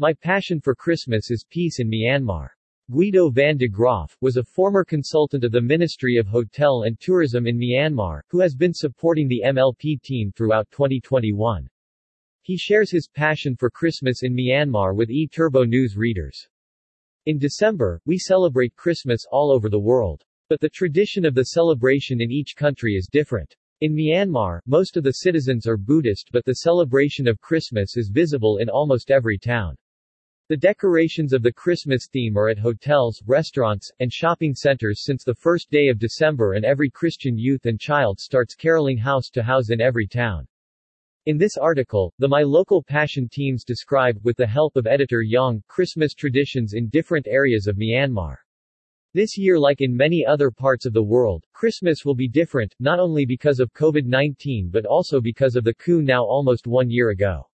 My passion for Christmas is peace in Myanmar. Guido van de Graaf, was a former consultant of the Ministry of Hotel and Tourism in Myanmar, who has been supporting the MLP team throughout 2021. He shares his passion for Christmas in Myanmar with e-Turbo News readers. In December, we celebrate Christmas all over the world. But the tradition of the celebration in each country is different. In Myanmar, most of the citizens are Buddhist but the celebration of Christmas is visible in almost every town. The decorations of the Christmas theme are at hotels, restaurants, and shopping centers since the first day of December and every Christian youth and child starts caroling house to house in every town. In this article, the My Local Passion teams describe, with the help of editor Yang, Christmas traditions in different areas of Myanmar. This year like in many other parts of the world, Christmas will be different, not only because of COVID-19 but also because of the coup now almost one year ago.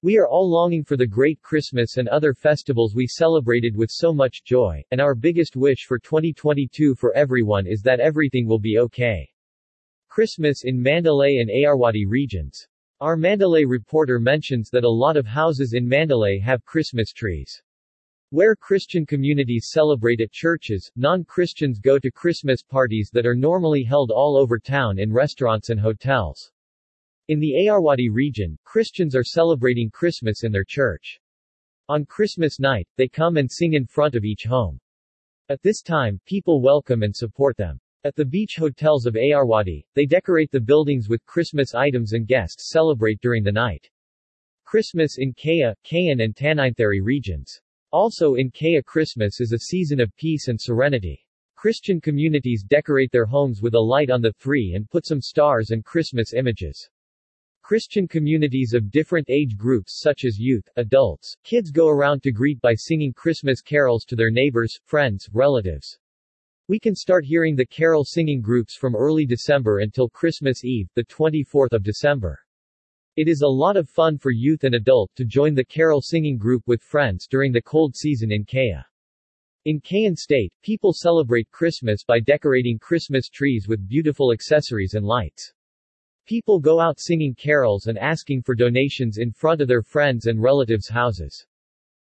We are all longing for the great Christmas and other festivals we celebrated with so much joy, and our biggest wish for 2022 for everyone is that everything will be okay. Christmas in Mandalay and Ayeyarwady regions. Our Mandalay reporter mentions that a lot of houses in Mandalay have Christmas trees. Where Christian communities celebrate at churches, non-Christians go to Christmas parties that are normally held all over town in restaurants and hotels. In the Ayeyarwady region, Christians are celebrating Christmas in their church. On Christmas night, they come and sing in front of each home. At this time, people welcome and support them. At the beach hotels of Ayeyarwady, they decorate the buildings with Christmas items and guests celebrate during the night. Christmas in Kayah, Kayan and Tanintharyi regions. Also in Kayah Christmas is a season of peace and serenity. Christian communities decorate their homes with a light on the three and put some stars and Christmas images. Christian communities of different age groups such as youth, adults, kids go around to greet by singing Christmas carols to their neighbors, friends, relatives. We can start hearing the carol singing groups from early December until Christmas Eve, the 24th of December. It is a lot of fun for youth and adult to join the carol singing group with friends during the cold season in Kayah. In Kayan State, people celebrate Christmas by decorating Christmas trees with beautiful accessories and lights. People go out singing carols and asking for donations in front of their friends and relatives' houses.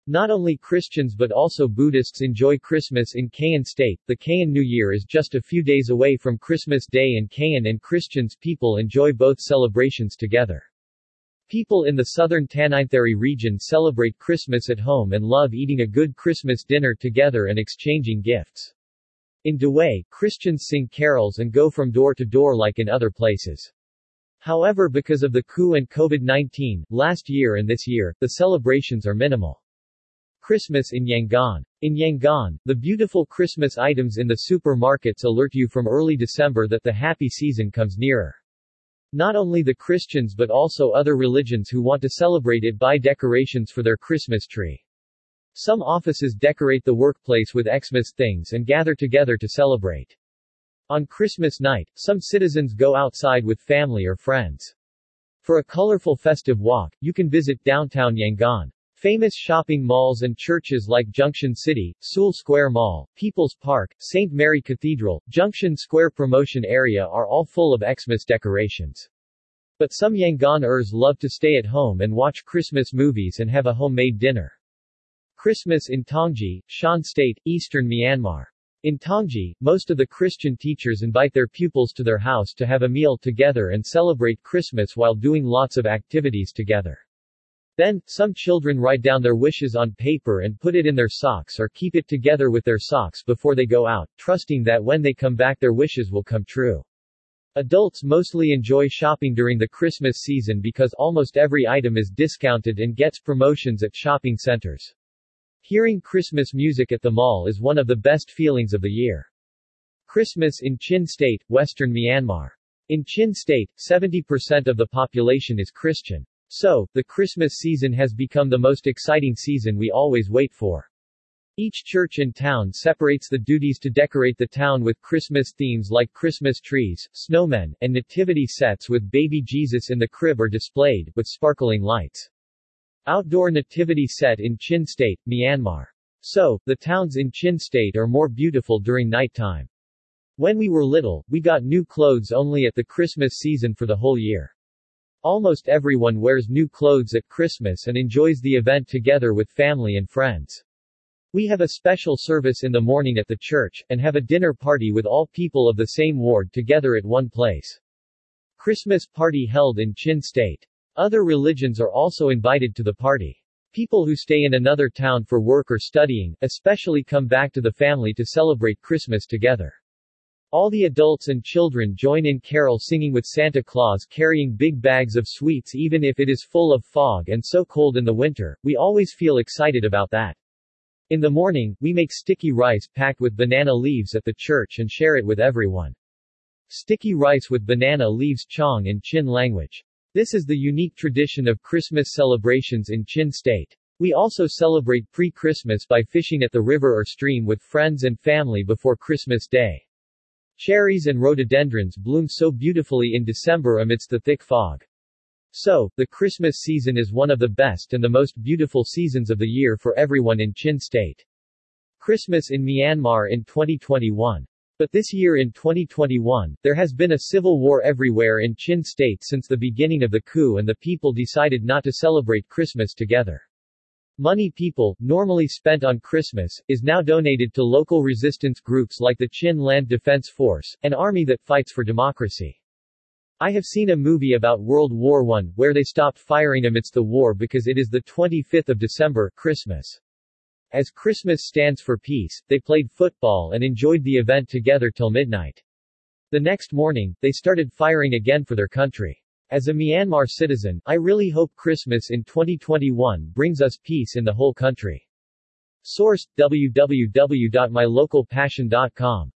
Not only Christians but also Buddhists enjoy Christmas in Kayan state. The Kayan New Year is just a few days away from Christmas Day in Kayan and Christians people enjoy both celebrations together. People in the southern Tanintharyi region celebrate Christmas at home and love eating a good Christmas dinner together and exchanging gifts. In Dawei, Christians sing carols and go from door to door like in other places. However because of the coup and COVID-19, last year and this year, the celebrations are minimal. Christmas in Yangon. In Yangon, the beautiful Christmas items in the supermarkets alert you from early December that the happy season comes nearer. Not only the Christians but also other religions who want to celebrate it buy decorations for their Christmas tree. Some offices decorate the workplace with Xmas things and gather together to celebrate. On Christmas night, some citizens go outside with family or friends. For a colorful festive walk, you can visit downtown Yangon. Famous shopping malls and churches like Junction City, Sule Square Mall, People's Park, St. Mary Cathedral, Junction Square Promotion Area are all full of Xmas decorations. But some Yangoners love to stay at home and watch Christmas movies and have a homemade dinner. Christmas in Taunggyi, Shan State, Eastern Myanmar. In Taunggyi, most of the Christian teachers invite their pupils to their house to have a meal together and celebrate Christmas while doing lots of activities together. Then, some children write down their wishes on paper and put it in their socks or keep it together with their socks before they go out, trusting that when they come back their wishes will come true. Adults mostly enjoy shopping during the Christmas season because almost every item is discounted and gets promotions at shopping centers. Hearing Christmas music at the mall is one of the best feelings of the year. Christmas in Chin State, Western Myanmar. In Chin State, 70% of the population is Christian. So, the Christmas season has become the most exciting season we always wait for. Each church in town separates the duties to decorate the town with Christmas themes like Christmas trees, snowmen, and nativity sets with baby Jesus in the crib are displayed, with sparkling lights. Outdoor nativity set in Chin State, Myanmar. So, the towns in Chin State are more beautiful during nighttime. When we were little, we got new clothes only at the Christmas season for the whole year. Almost everyone wears new clothes at Christmas and enjoys the event together with family and friends. We have a special service in the morning at the church, and have a dinner party with all people of the same ward together at one place. Christmas party held in Chin State. Other religions are also invited to the party. People who stay in another town for work or studying, especially come back to the family to celebrate Christmas together. All the adults and children join in carol singing with Santa Claus carrying big bags of sweets even if it is full of fog and so cold in the winter, we always feel excited about that. In the morning, we make sticky rice packed with banana leaves at the church and share it with everyone. Sticky rice with banana leaves chong in Chin language. This is the unique tradition of Christmas celebrations in Chin State. We also celebrate pre-Christmas by fishing at the river or stream with friends and family before Christmas Day. Cherries and rhododendrons bloom so beautifully in December amidst the thick fog. So, the Christmas season is one of the best and the most beautiful seasons of the year for everyone in Chin State. Christmas in Myanmar in 2021 but this year in 2021, there has been a civil war everywhere in Chin State since the beginning of the coup and the people decided not to celebrate Christmas together. Money people, normally spent on Christmas, is now donated to local resistance groups like the Chin Land Defense Force, an army that fights for democracy. I have seen a movie about World War I, where they stopped firing amidst the war because it is the 25th of December, Christmas. As Christmas stands for peace, they played football and enjoyed the event together till midnight. The next morning, they started firing again for their country. As a Myanmar citizen, I really hope Christmas in 2021 brings us peace in the whole country. Source, www.mylocalpassion.com